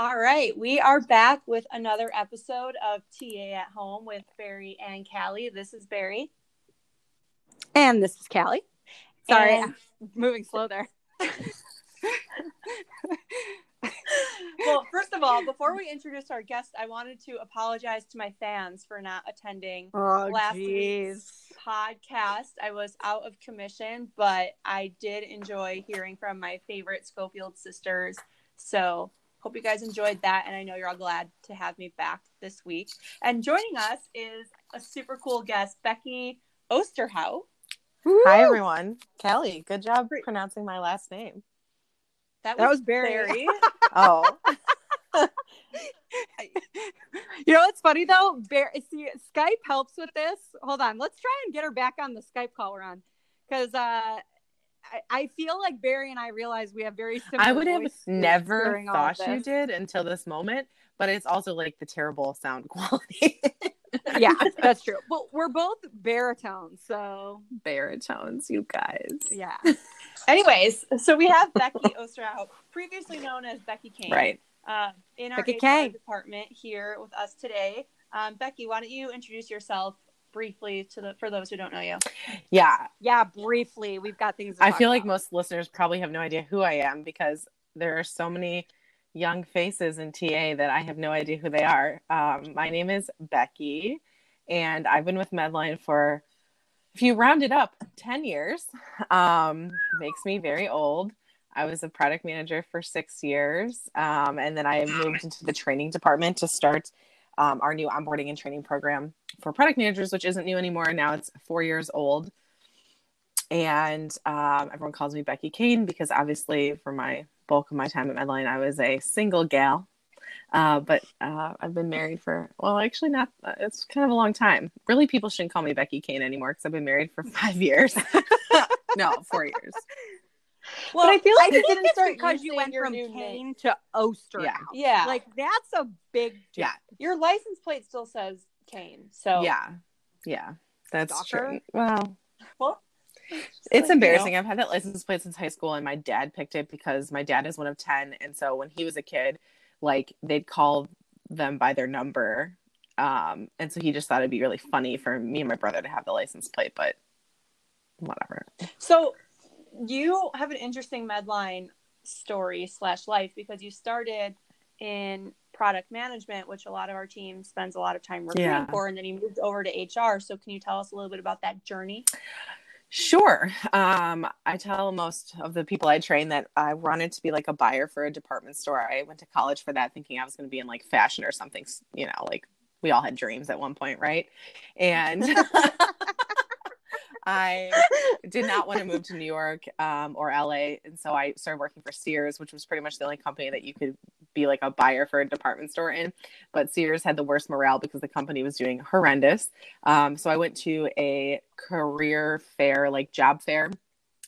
All right, we are back with another episode of TA at Home with Barry and Callie. This is Barry. And this is Callie. Sorry, And- moving slow there. well, first of all, before we introduce our guest, I wanted to apologize to my fans for not attending Oh, last jeez. week's podcast. I was out of commission, but I did enjoy hearing from my favorite Schofield sisters. So, hope you guys enjoyed that. And I know you're all glad to have me back this week. And joining us is a super cool guest, Becky Osterhout. Hi everyone. Kelly, good job pronouncing my last name. That was, That was Barry. Oh, You know what's funny though? Bear, see, Skype helps with this. Hold on, let's try and get her back on the Skype call we're on, because uh, I, I feel like Barry and I realize we have very similar. I would have never during all of thought you did until this moment, but it's also like the terrible sound quality. yeah, that's true. But we're both baritones, so Baritones, you guys. yeah. Anyways, so we have Becky Osterhout, previously known as Becky Kane. Right. uh, in our Becky HR Kane. department here with us today. Um, Becky, why don't you introduce yourself briefly to the for those who don't know you? Yeah. Yeah, briefly, we've got things. To I talk feel like most listeners probably have no idea who I am because there are so many young faces in TA that I have no idea who they are. Um, my name is Becky, and I've been with Medline for, if you round it up, 10 years. Um, makes me very old. I was a product manager for six years, um, and then I moved into the training department to start um, our new onboarding and training program for product managers, which isn't new anymore. Now it's four years old and um, everyone calls me Becky Kane because obviously for my bulk of my time at Medline, I was a single gal. Uh, but uh, I've been married for well, actually not. Uh, it's kind of a long time. Really, people shouldn't call me Becky Kane anymore because I've been married for five years. no, four years. Well, but I feel like you I think didn't it's start because you went from Kane name. to Oster. Yeah. Yeah, Like that's a big Yeah, your license plate still says Kane. So yeah, yeah. That's Stalker? true. Well, well, it's like, embarrassing. you know. I've had that license plate since high school, and my dad picked it because my dad is one of ten, and so when he was a kid, like they'd call them by their number, um, and so he just thought it'd be really funny for me and my brother to have the license plate, but whatever. So you have an interesting Medline story slash life because you started in product management, which a lot of our team spends a lot of time recruiting Yeah. for, and then you moved over to HR. So can you tell us a little bit about that journey? Sure. Um, I tell most of the people I train that I wanted to be like a buyer for a department store. I went to college for that, thinking I was going to be in like fashion or something. You know, like we all had dreams at one point, right? And I did not want to move to New York um, or LA, and so I started working for Sears, which was pretty much the only company that you could be like a buyer for a department store in. But Sears had the worst morale because the company was doing horrendous. Um, so I went to a career fair, like job fair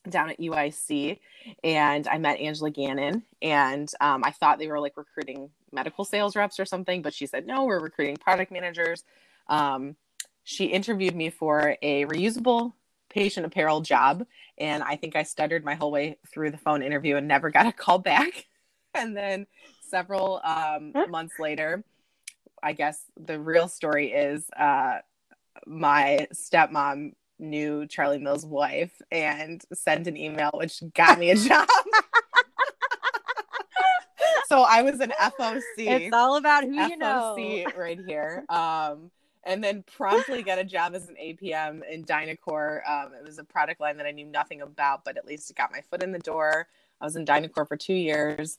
down at UIC, and I met Angela Gannon, and um, I thought they were like recruiting medical sales reps or something, but she said no, we're recruiting product managers. Um, she interviewed me for a reusable patient apparel job, and I think I stuttered my whole way through the phone interview and never got a call back. and then several um, months later, I guess the real story is uh, my stepmom knew Charlie Mills' wife and sent an email, which got me a job. so I was an FOC. It's all about who you know. Right here. Um, and then promptly got a job as an APM in Dynacor. Um, it was a product line that I knew nothing about, but at least it got my foot in the door. I was in Dynacor for two years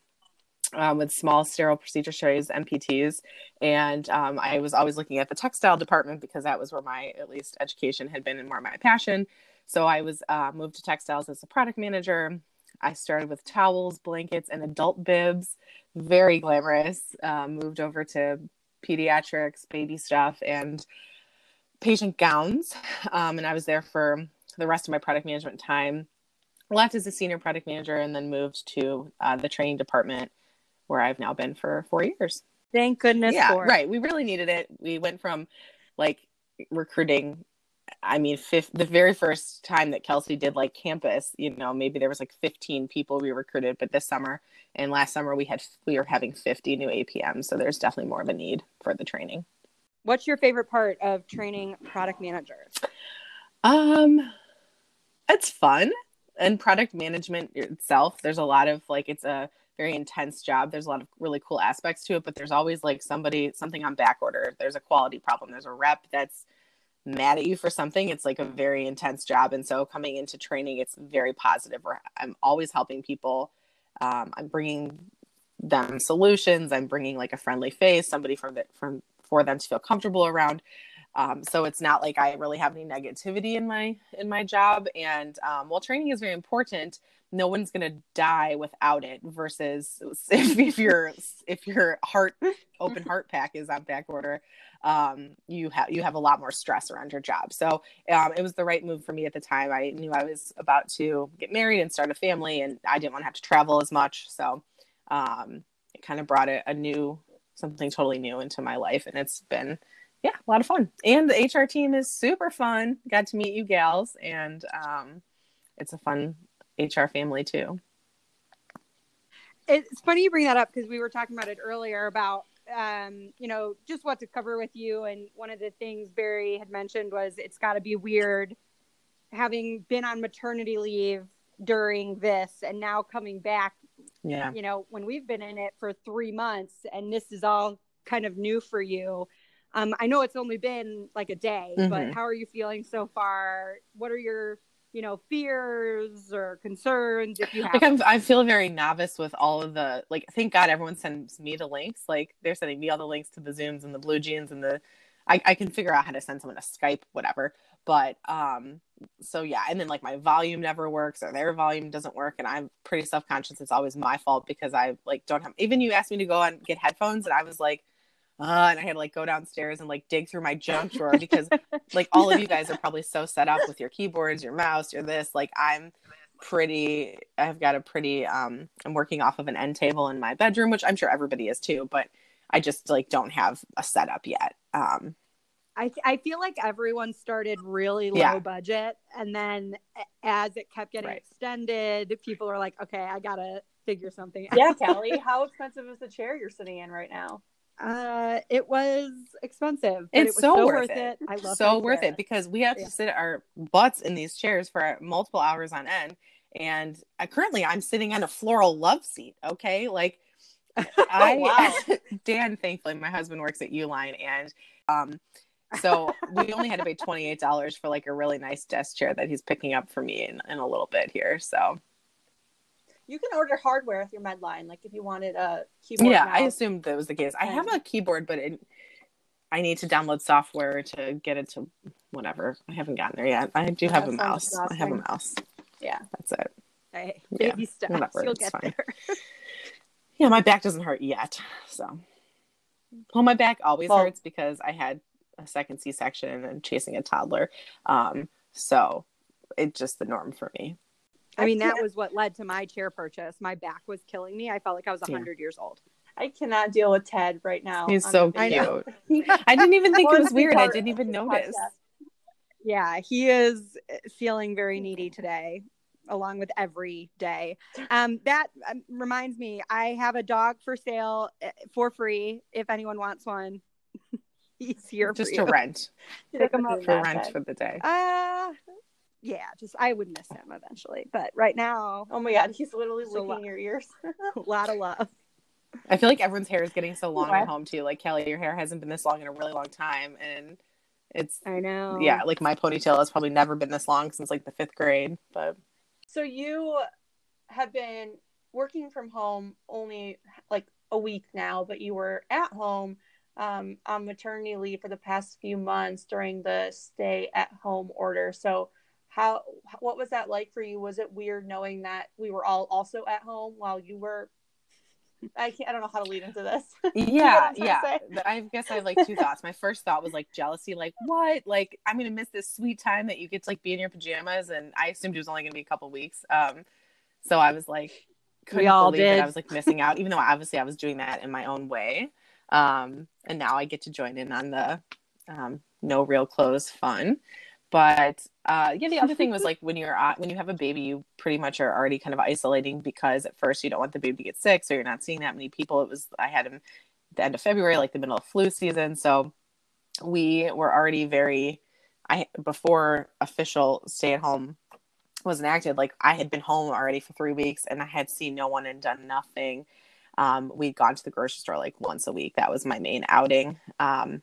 um, with small sterile procedure trays, MPTs. And um, I was always looking at the textile department because that was where my, at least, education had been and more my passion. So I was uh, moved to textiles as a product manager. I started with towels, blankets, and adult bibs. Very glamorous. Um, moved over to pediatrics, baby stuff, and patient gowns. Um, and I was there for the rest of my product management time. Left as a senior product manager and then moved to uh, the training department where I've now been for four years. Thank goodness yeah, for it. right. We really needed it. We went from like recruiting I mean, fifth, the very first time that Kelsey did like campus, you know, maybe there was like 15 people we recruited, but this summer and last summer we had we were having 50 new APMs, so there's definitely more of a need for the training. What's your favorite part of training product managers? Um, it's fun and product management itself. There's a lot of like it's a very intense job. There's a lot of really cool aspects to it, but there's always like somebody something on back order. There's a quality problem. There's a rep that's mad at you for something. It's like a very intense job, and so coming into training, it's very positive. I'm always helping people. Um, I'm bringing them solutions. I'm bringing like a friendly face, somebody from the, from for them to feel comfortable around. Um, so it's not like I really have any negativity in my in my job. And um, while training is very important, no one's gonna die without it. Versus if, if your if your heart open heart pack is on back order, um, you have you have a lot more stress around your job. So um, it was the right move for me at the time. I knew I was about to get married and start a family, and I didn't want to have to travel as much. So um, it kind of brought a, a new something totally new into my life, and it's been yeah, a lot of fun. And the HR team is super fun. Got to meet you gals, and um, it's a fun HR family too. It's funny you bring that up because we were talking about it earlier about um, you know just what to cover with you. And one of the things Barry had mentioned was it's got to be weird having been on maternity leave during this and now coming back. Yeah, you know when we've been in it for three months and this is all kind of new for you um, I know it's only been like a day, mm-hmm. but how are you feeling so far? What are your you know fears or concerns if you have like I'm, i feel very novice with all of the like thank god everyone sends me the links like they're sending me all the links to the zooms and the blue jeans and the I, I can figure out how to send someone a skype whatever but um so yeah and then like my volume never works or their volume doesn't work and i'm pretty self-conscious it's always my fault because i like don't have even you asked me to go and get headphones and i was like uh, and I had to like go downstairs and like dig through my junk drawer because like all of you guys are probably so set up with your keyboards, your mouse, your this. Like I'm pretty I've got a pretty um I'm working off of an end table in my bedroom, which I'm sure everybody is too, but I just like don't have a setup yet. Um I I feel like everyone started really low yeah. budget and then as it kept getting right. extended, people are like, okay, I got to figure something out. Yeah, Kelly, how expensive is the chair you're sitting in right now? Uh, it was expensive. it's it so, so, worth it. it. I love so worth it because we have yeah. to sit our butts in these chairs for multiple hours on end. And uh, currently, I'm sitting on a floral love seat. Okay, like oh, I, wow. Dan, thankfully, my husband works at Uline, and um, so we only had to pay twenty eight dollars for like a really nice desk chair that he's picking up for me in, in a little bit here. So you can order hardware with your Medline. Like if you wanted a keyboard. Yeah, I assumed that was the case. I have a keyboard, but it, I need to download software to get it to whatever. I haven't gotten there yet. I do have a mouse. Exhausting. I have a mouse. Yeah, that's it. Hey, baby yeah, steps. Whatever, You'll get fine. there. yeah, my back doesn't hurt yet. So, well, my back always well, hurts because I had a second C-section and chasing a toddler. Um, so it's just the norm for me. I mean, that was what led to my chair purchase. My back was killing me. I felt like I was 100 yeah. years old. I cannot deal with Ted right now. He's so cute. I, I didn't even think it was weird. I didn't even notice. Yeah, he is feeling very needy today, along with every day. Um, that um, reminds me, I have a dog for sale eh, for free if anyone wants one. He's here just to rent. Pick him up for rent for the day. Uh yeah, just I would miss him eventually. But right now, oh my god, he's literally licking lo- your ears. a lot of love. I feel like everyone's hair is getting so long what? at home too. Like Kelly, your hair hasn't been this long in a really long time, and it's I know. Yeah, like my ponytail has probably never been this long since like the fifth grade. But so you have been working from home only like a week now, but you were at home um, on maternity leave for the past few months during the stay at home order. So how what was that like for you was it weird knowing that we were all also at home while you were I can't I don't know how to lead into this. Yeah, yeah. I guess I have like two thoughts. My first thought was like jealousy, like what? Like I'm gonna miss this sweet time that you get to like be in your pajamas and I assumed it was only gonna be a couple weeks. Um so I was like couldn't we all believe did. that I was like missing out, even though obviously I was doing that in my own way. Um and now I get to join in on the um no real clothes fun. but uh, yeah, the other thing was like when you're when you have a baby, you pretty much are already kind of isolating because at first you don't want the baby to get sick, so you're not seeing that many people. It was I had him the end of February, like the middle of flu season, so we were already very I before official stay at home was enacted. Like I had been home already for three weeks, and I had seen no one and done nothing. Um, we'd gone to the grocery store like once a week. That was my main outing. Um,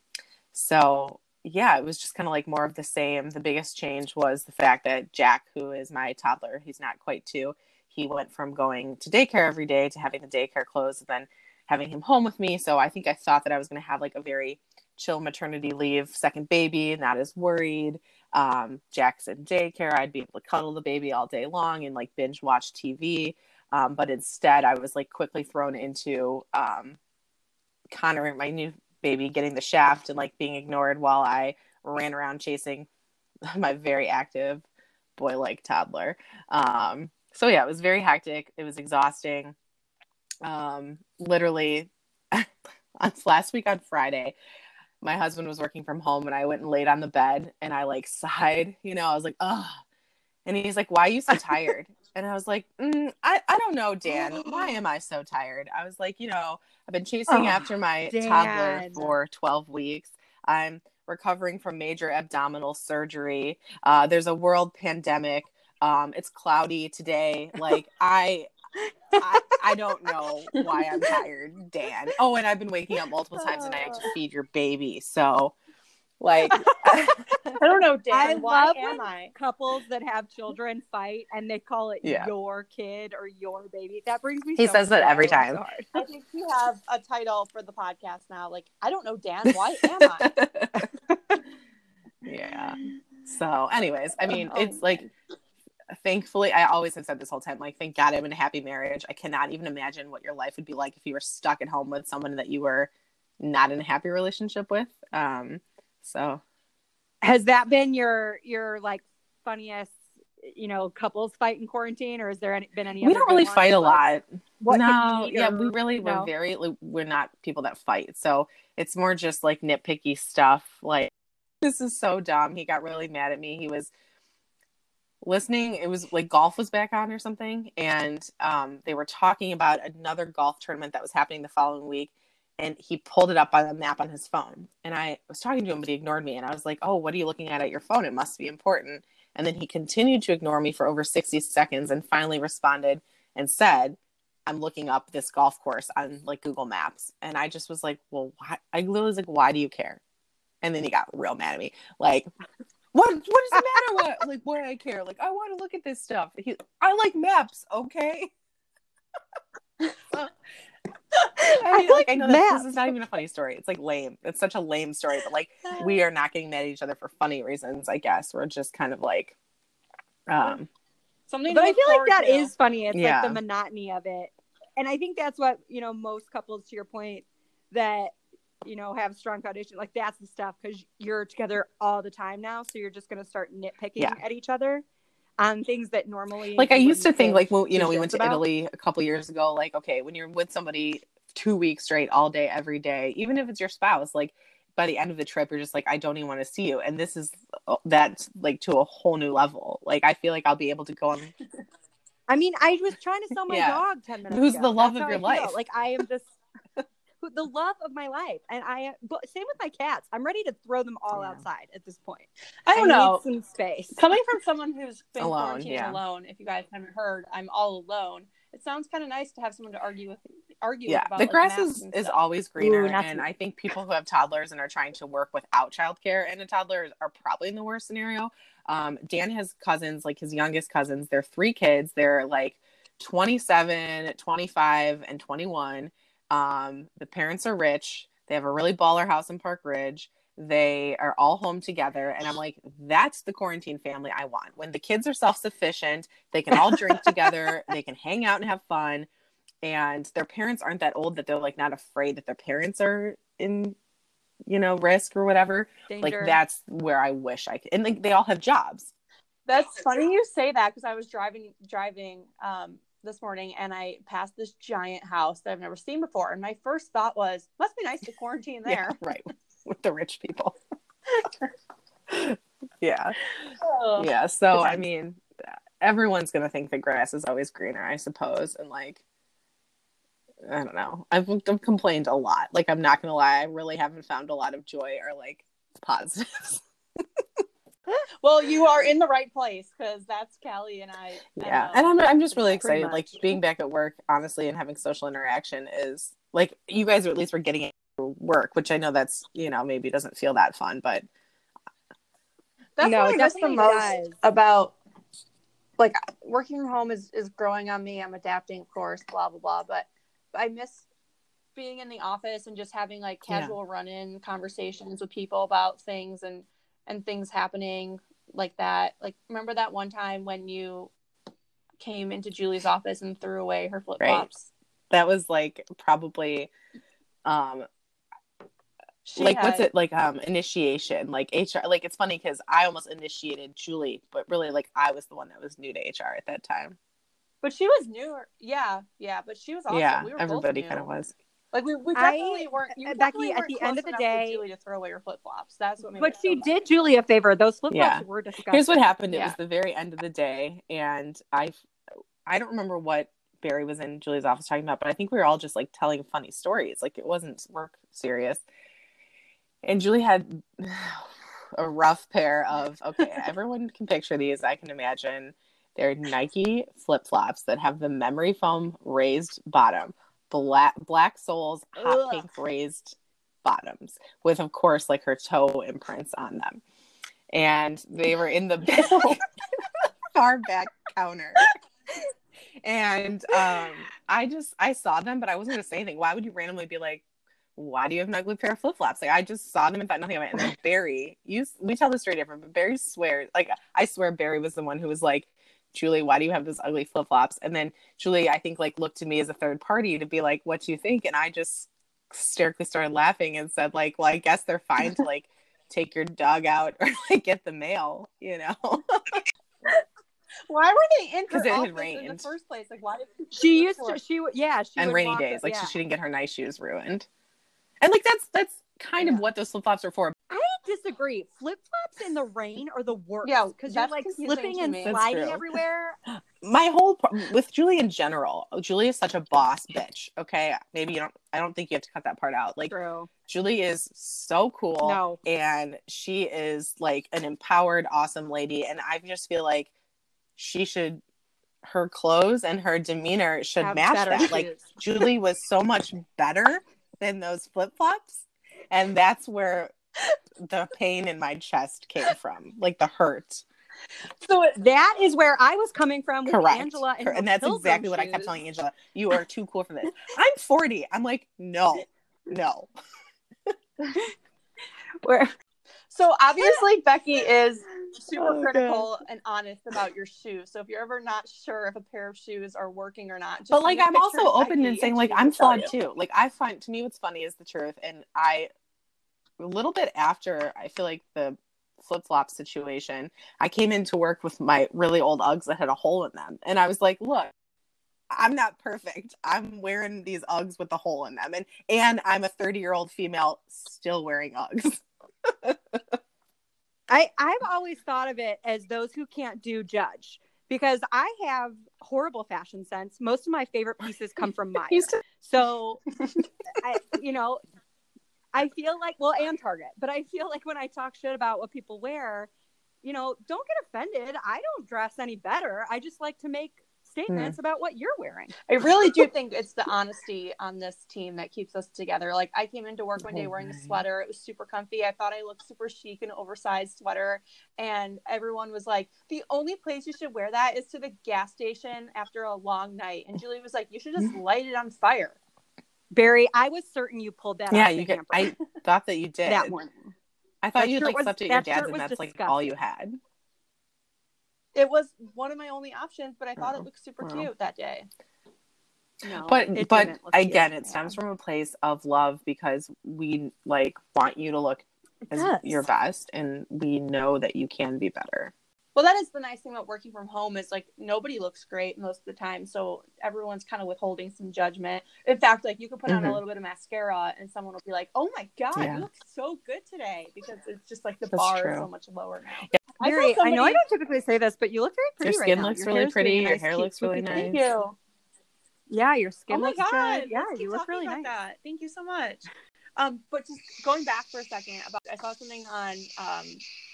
so yeah, it was just kind of like more of the same. The biggest change was the fact that Jack, who is my toddler, he's not quite two, he went from going to daycare every day to having the daycare closed and then having him home with me. So I think I thought that I was going to have like a very chill maternity leave, second baby, not as worried. Um, Jack's in daycare. I'd be able to cuddle the baby all day long and like binge watch TV. Um, but instead, I was like quickly thrown into um, Connor, my new baby, getting the shaft and like being ignored while I ran around chasing my very active boy like toddler. Um, so yeah, it was very hectic. It was exhausting. Um, literally, last week on Friday, my husband was working from home and I went and laid on the bed and I like sighed, you know, I was like, oh, and he's like, why are you so tired? And I was like, mm, I, I don't know, Dan, why am I so tired? I was like, you know, I've been chasing oh, after my Dan. toddler for 12 weeks. I'm recovering from major abdominal surgery. Uh, there's a world pandemic. Um, it's cloudy today. Like I, I, I don't know why I'm tired, Dan. Oh, and I've been waking up multiple times a night to feed your baby. So, like, I don't know, Dan. I why am I? Couples that have children fight and they call it yeah. your kid or your baby. That brings me. He so says that every time. I think you have a title for the podcast now. Like, I don't know, Dan. Why am I? yeah. So, anyways, I mean, oh, it's like thankfully, I always have said this whole time, like, thank God I'm in a happy marriage. I cannot even imagine what your life would be like if you were stuck at home with someone that you were not in a happy relationship with. Um, so has that been your your like funniest you know couples fight in quarantine or has there any, been any we don't really fight a lot. What no yeah we really no? we're very we're not people that fight. So it's more just like nitpicky stuff like this is so dumb. He got really mad at me. He was listening. It was like golf was back on or something and um, they were talking about another golf tournament that was happening the following week and he pulled it up on a map on his phone and i was talking to him but he ignored me and i was like oh what are you looking at at your phone it must be important and then he continued to ignore me for over 60 seconds and finally responded and said i'm looking up this golf course on like google maps and i just was like well why? i literally was like why do you care and then he got real mad at me like what what does it matter what like why I care? Like I want to look at this stuff. He, I like maps, okay? I, mean, like, I know this is not even a funny story. It's like lame. It's such a lame story, but like we are not getting mad at each other for funny reasons. I guess we're just kind of like, um, something. But I feel like that to. is funny. It's yeah. like the monotony of it, and I think that's what you know. Most couples, to your point, that you know, have strong foundation. Like that's the stuff because you're together all the time now. So you're just going to start nitpicking yeah. at each other on things that normally. Like I used to think, like, well, you know, we went to about. Italy a couple years ago. Like, okay, when you're with somebody two weeks straight, all day, every day, even if it's your spouse, like by the end of the trip, you're just like, I don't even want to see you. And this is uh, that's like to a whole new level. Like, I feel like I'll be able to go on. I mean, I was trying to sell my yeah. dog 10 minutes Who's ago. the love that's of your life? Like, I am just the love of my life. And I, but same with my cats. I'm ready to throw them all yeah. outside at this point. I don't I know. some space. Coming from someone who's been alone, yeah. alone, if you guys haven't heard, I'm all alone. It sounds kind of nice to have someone to argue with. Argue yeah, about, the like, grass is, is always greener, Ooh, and I think people who have toddlers and are trying to work without childcare and a toddler are probably in the worst scenario. Um, Dan has cousins, like his youngest cousins. They're three kids. They're like 27, 25, and 21 um, the parents are rich. They have a really baller house in Park Ridge. They are all home together. And I'm like, that's the quarantine family I want. When the kids are self sufficient, they can all drink together, they can hang out and have fun. And their parents aren't that old that they're like not afraid that their parents are in, you know, risk or whatever. Danger. Like, that's where I wish I could. And like, they all have jobs. That's funny you say that because I was driving driving um, this morning and I passed this giant house that I've never seen before. And my first thought was, must be nice to quarantine there. yeah, right. With the rich people. yeah. Oh. Yeah. So I mean, everyone's gonna think the grass is always greener, I suppose, and like. I don't know. I've, I've complained a lot. Like I'm not gonna lie, I really haven't found a lot of joy or like positives. Well, you are in the right place because that's Callie and I. yeah um, and i'm, I'm just really pretty excited like being back at work honestly and having social interaction is like you guys are at least were getting it work which i know that's you know maybe doesn't feel that fun but that's No, what I it miss the most does. about like working from home is is growing on me. I'm adapting, of course, blah blah blah. But I miss being in the office and just having like Yeah. casual run-in conversations with people about things and and things happening like that. Like remember that one time when you came into Julie's office and threw away her flip flops? that was like probably um She like what's it like um initiation like hr like it's funny because i almost initiated julie but really like i was the one that was new to hr at that time But she was newer. Yeah, yeah. But she was awesome. yeah we were everybody kind of was Like we, we I- definitely weren't. You uh, Becky, definitely at weren't at the close end of the day- Julie to throw away your flip flops. That's what made. But it she so did Julie a favor. Those flip flops Yeah. were disgusting. Here's what happened. It was the very end of the day, and I, I don't remember what Barry was in Julie's office talking about, but I think we were all just like telling funny stories. Like it wasn't work serious. And Julie had a rough pair of okay. everyone can picture these. I can imagine. They're Nike flip flops that have the memory foam raised bottom, black black soles, hot Ugh. pink raised bottoms, with of course like her toe imprints on them. And they were in the far back counter. And um, I just I saw them, but I wasn't gonna say anything. Why would you randomly be like, "Why do you have an ugly pair of flip flops?" Like I just saw them and thought nothing of it. And then Barry, you we tell the story different, but Barry swears like I swear Barry was the one who was like, "Julie, why do you have those ugly flip flops?" And then Julie, I think like looked to me as a third party to be like, "What do you think?" And I just hysterically started laughing and said like, "Well, I guess they're fine to like." take your dog out or like get the mail you know Why were they in her 'Cause it had rained in the first place? Like why did She used to. She would- yeah. She and rainy walk- days like yeah. she, she didn't get her nice shoes ruined and like that's that's kind Yeah. of what those flip-flops are for I disagree. Flip flops in the rain are the worst. Yeah, because you're like confusing slipping and sliding everywhere. my whole pro- with Julie in general Julie is such a boss bitch okay maybe you don't I don't think you have to cut that part out like True. Julie is so cool No. and she is like an empowered awesome lady and I just feel like she should her clothes and her demeanor should Have match better that like. Julie was so much better than those flip flops. And that's where the pain in my chest came from, like the hurt. So That is where I was coming from with Correct. Angela and, and that's Pilgrim exactly what I kept telling Angela. You are too cool for this. I'm 40. I'm like, no, no. Where so obviously Becky is super Oh, God. critical and honest about your shoes. So if you're ever not sure if a pair of shoes are working or not, just But like, I'm also open Becky and saying, like, I'm flawed too. Like, I find to me what's funny is the truth. And I, a little bit after, I feel like the flip flop situation, I came into work with my really old Uggs that had a hole in them. And I was like, look, I'm not perfect. I'm wearing these Uggs with a hole in them. And, and I'm a 30 year old female still wearing Uggs. I I've always thought of it as those who can't do judge because I have horrible fashion sense. Most of my favorite pieces come from Meijer. So, I, you know, I feel like, well, and Target, but I feel like when I talk shit about what people wear, you know, don't get offended. I don't dress any better. I just like to make statements Hmm. about what you're wearing. I really do think it's the honesty on this team that keeps us together. Like I came into work one day Oh, wearing a sweater. It was super comfy. I thought I looked super chic in an oversized sweater. And everyone was like, the only place you should wear that is to the gas station after a long night. And Julie was like, you should just light it on fire. Barry, I was certain you pulled that. yeah, you get, I thought that you did. that morning. I thought you'd like was- slept at your dad's and that's like all you had. It was one of my only options, but I thought Oh, it looked super wow. cute that day. No, but but didn't cute. again it Yeah. stems from a place of love because we like want you to look as does. your best and we know that you can be better Well, that is the nice thing about working from home is like nobody looks great most of the time, so everyone's kind of withholding some judgment. In fact, like you could put on a Mhm. little bit of mascara and someone will be like, "Oh my god, Yeah. you look so good today," because it's just like the That's bar true. is so much lower now. Yeah. I saw Mary, I know I don't typically say this, but you look very pretty Your skin now. looks Your really hair's doing pretty. a Your hair cute, looks really nice. Thank you. Yeah, your skin oh my looks god! good. Yeah, let's you look really about nice. That. Thank you so much. Um, but just going back for a second about I saw something on um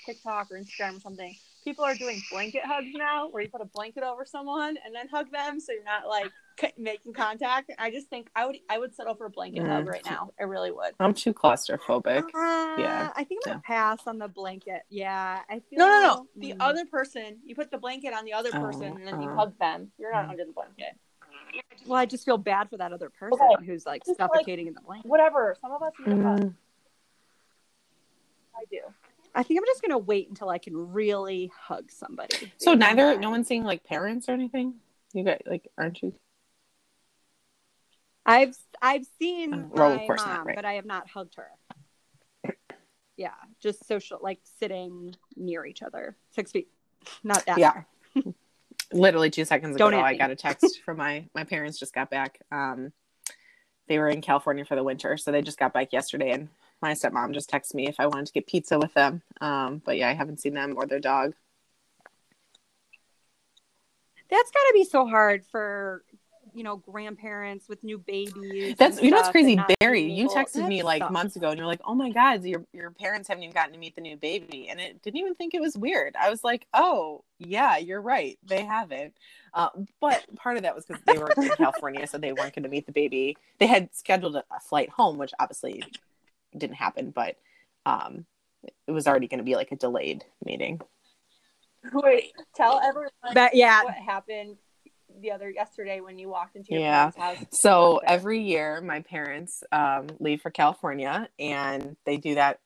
TikTok or Instagram or something. People are doing blanket hugs now, where you put a blanket over someone and then hug them, so you're not like making contact. I just think I would I would settle for a blanket Mm. hug right now. I really would. I'm too claustrophobic. Uh, Yeah. I think I'm gonna pass on the blanket. Yeah, I feel. No, no, no. The mm. other person, you put the blanket on the other Oh, person and then you uh. hug them. You're not Mm. under the blanket. Well, I just feel bad for that other person Okay. who's like Just, like, suffocating in the blanket. Whatever. Some of us need a hug. Mm. I do. I think I'm just gonna wait until I can really hug somebody. So neither, no one's seeing like parents or anything. You got like, aren't you? I've I've seen Oh, well, my course not, mom, right. but I have not hugged her. Yeah, just social, like sitting near each other, six feet, not that. Yeah. far. Literally two seconds ago, I got a text from my my parents. Just got back. Um, they were in California for the winter, so they just got back yesterday, and my stepmom just texted me if I wanted to get pizza with them. Um, but yeah, I haven't seen them or their dog. That's got to be so hard for you know grandparents with new babies. That's you know what's crazy, Barry. You texted me like months ago, and you're like, "Oh my God, your your parents haven't even gotten to meet the new baby," and it didn't even think it was weird. I was like, "Oh yeah, you're right, they haven't." Uh, but part of that was because they were in California, so they weren't going to meet the baby. They had scheduled a, a flight home, which obviously didn't happen, but um, it was already going to be like a delayed meeting. Wait, tell everyone But yeah, what happened the other yesterday when you walked into your Yeah. parents' house. So every year, my parents um, leave for California, and they do that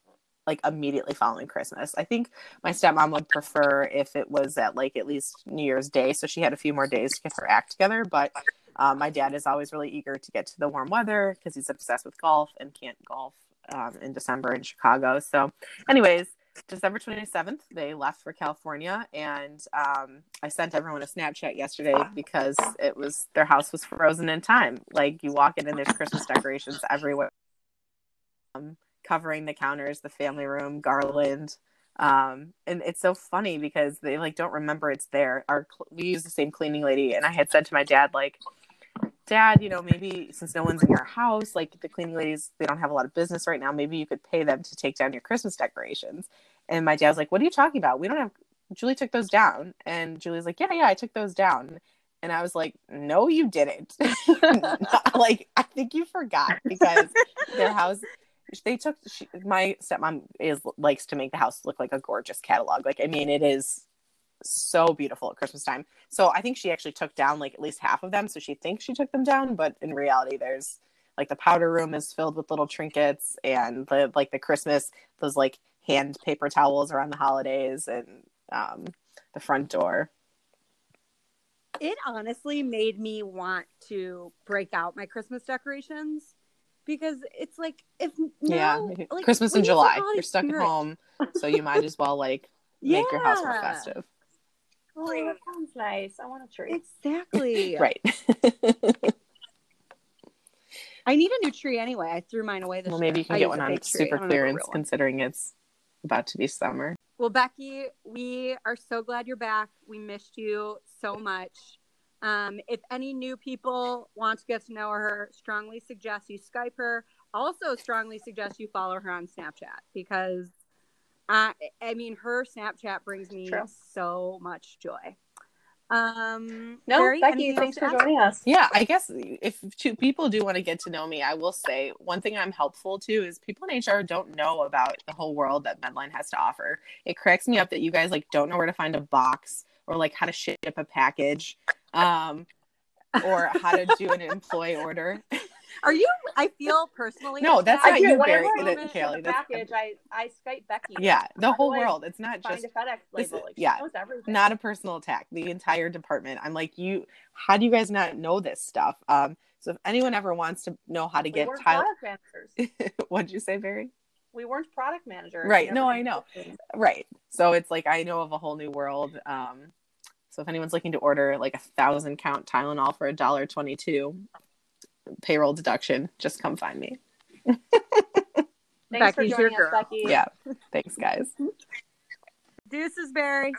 like immediately following Christmas. I think my stepmom would prefer if it was at like at least New Year's Day, so she had a few more days to get her act together. But um, my dad is always really eager to get to the warm weather because he's obsessed with golf and can't golf um, in December in Chicago. So, anyways. December 27th, they left for California, and um, I sent everyone a Snapchat yesterday because it was their house was frozen in time. Like you walk in and there's Christmas decorations everywhere, um, covering the counters, the family room, garland, um, and it's so funny because they like don't remember it's there. Our we use the same cleaning lady, and I had said to my dad like. Dad, you know, maybe since no one's in your house, like the cleaning ladies, they don't have a lot of business right now. Maybe you could pay them to take down your Christmas decorations. And my dad's like, What are you talking about? We don't have Julie took those down. And Julie's like, Yeah, yeah, I took those down. And I was like, No, you didn't. like, I think you forgot because their house they took she, my stepmom is likes to make the house look like a gorgeous catalog. Like, I mean, it is so beautiful at Christmas time. So I think she actually took down like at least half of them. So she thinks she took them down, but in reality, there's like the powder room is filled with little trinkets and the like the Christmas those like hand paper towels around the holidays and um, the front door. it honestly made me want to break out my Christmas decorations because it's like if now, yeah, like, Christmas in July. You're stuck spirit. at home, so you might as well like make your house more festive. Oh, that sounds nice. I want a tree. Exactly. Right. I need a new tree anyway. I threw mine away this well, maybe you can I get one on fake tree. I super don't have a real clearance, considering it's about to be summer. Well, Becky, we are so glad you're back. We missed you so much. Um, if any new people want to get to know her, strongly suggest you Skype her. Also, strongly suggest you follow her on Snapchat because, I, I mean, her Snapchat brings me True. so much joy. Um, no, Barry, Becky, thanks for joining us. Yeah, I guess if two people do want to get to know me, I will say one thing I'm helpful to is people in HR don't know about the whole world that Medline has to offer. It cracks me up that you guys like don't know where to find a box or like how to ship a package, um, or how to do an employee order. Are you? I feel personally. No, that's not you, Barry. That, Kaylee. That's package. I, I Skype Becky. Yeah, the whole world. It's not just a FedEx label. Is, like, yeah, not a personal attack. The entire department. I'm like, you. How do you guys not know this stuff? Um, so if anyone ever wants to know how to we get Tyler, what'd you say, Barry? We weren't product managers. Right. No, I know. Right. So it's like I know of a whole new world. Um, so if anyone's looking to order like a thousand count Tylenol for a dollar twenty two, payroll deduction, just come find me. thanks Becky's for joining us, Becky. Yeah. Thanks, guys. Deuces, Barry.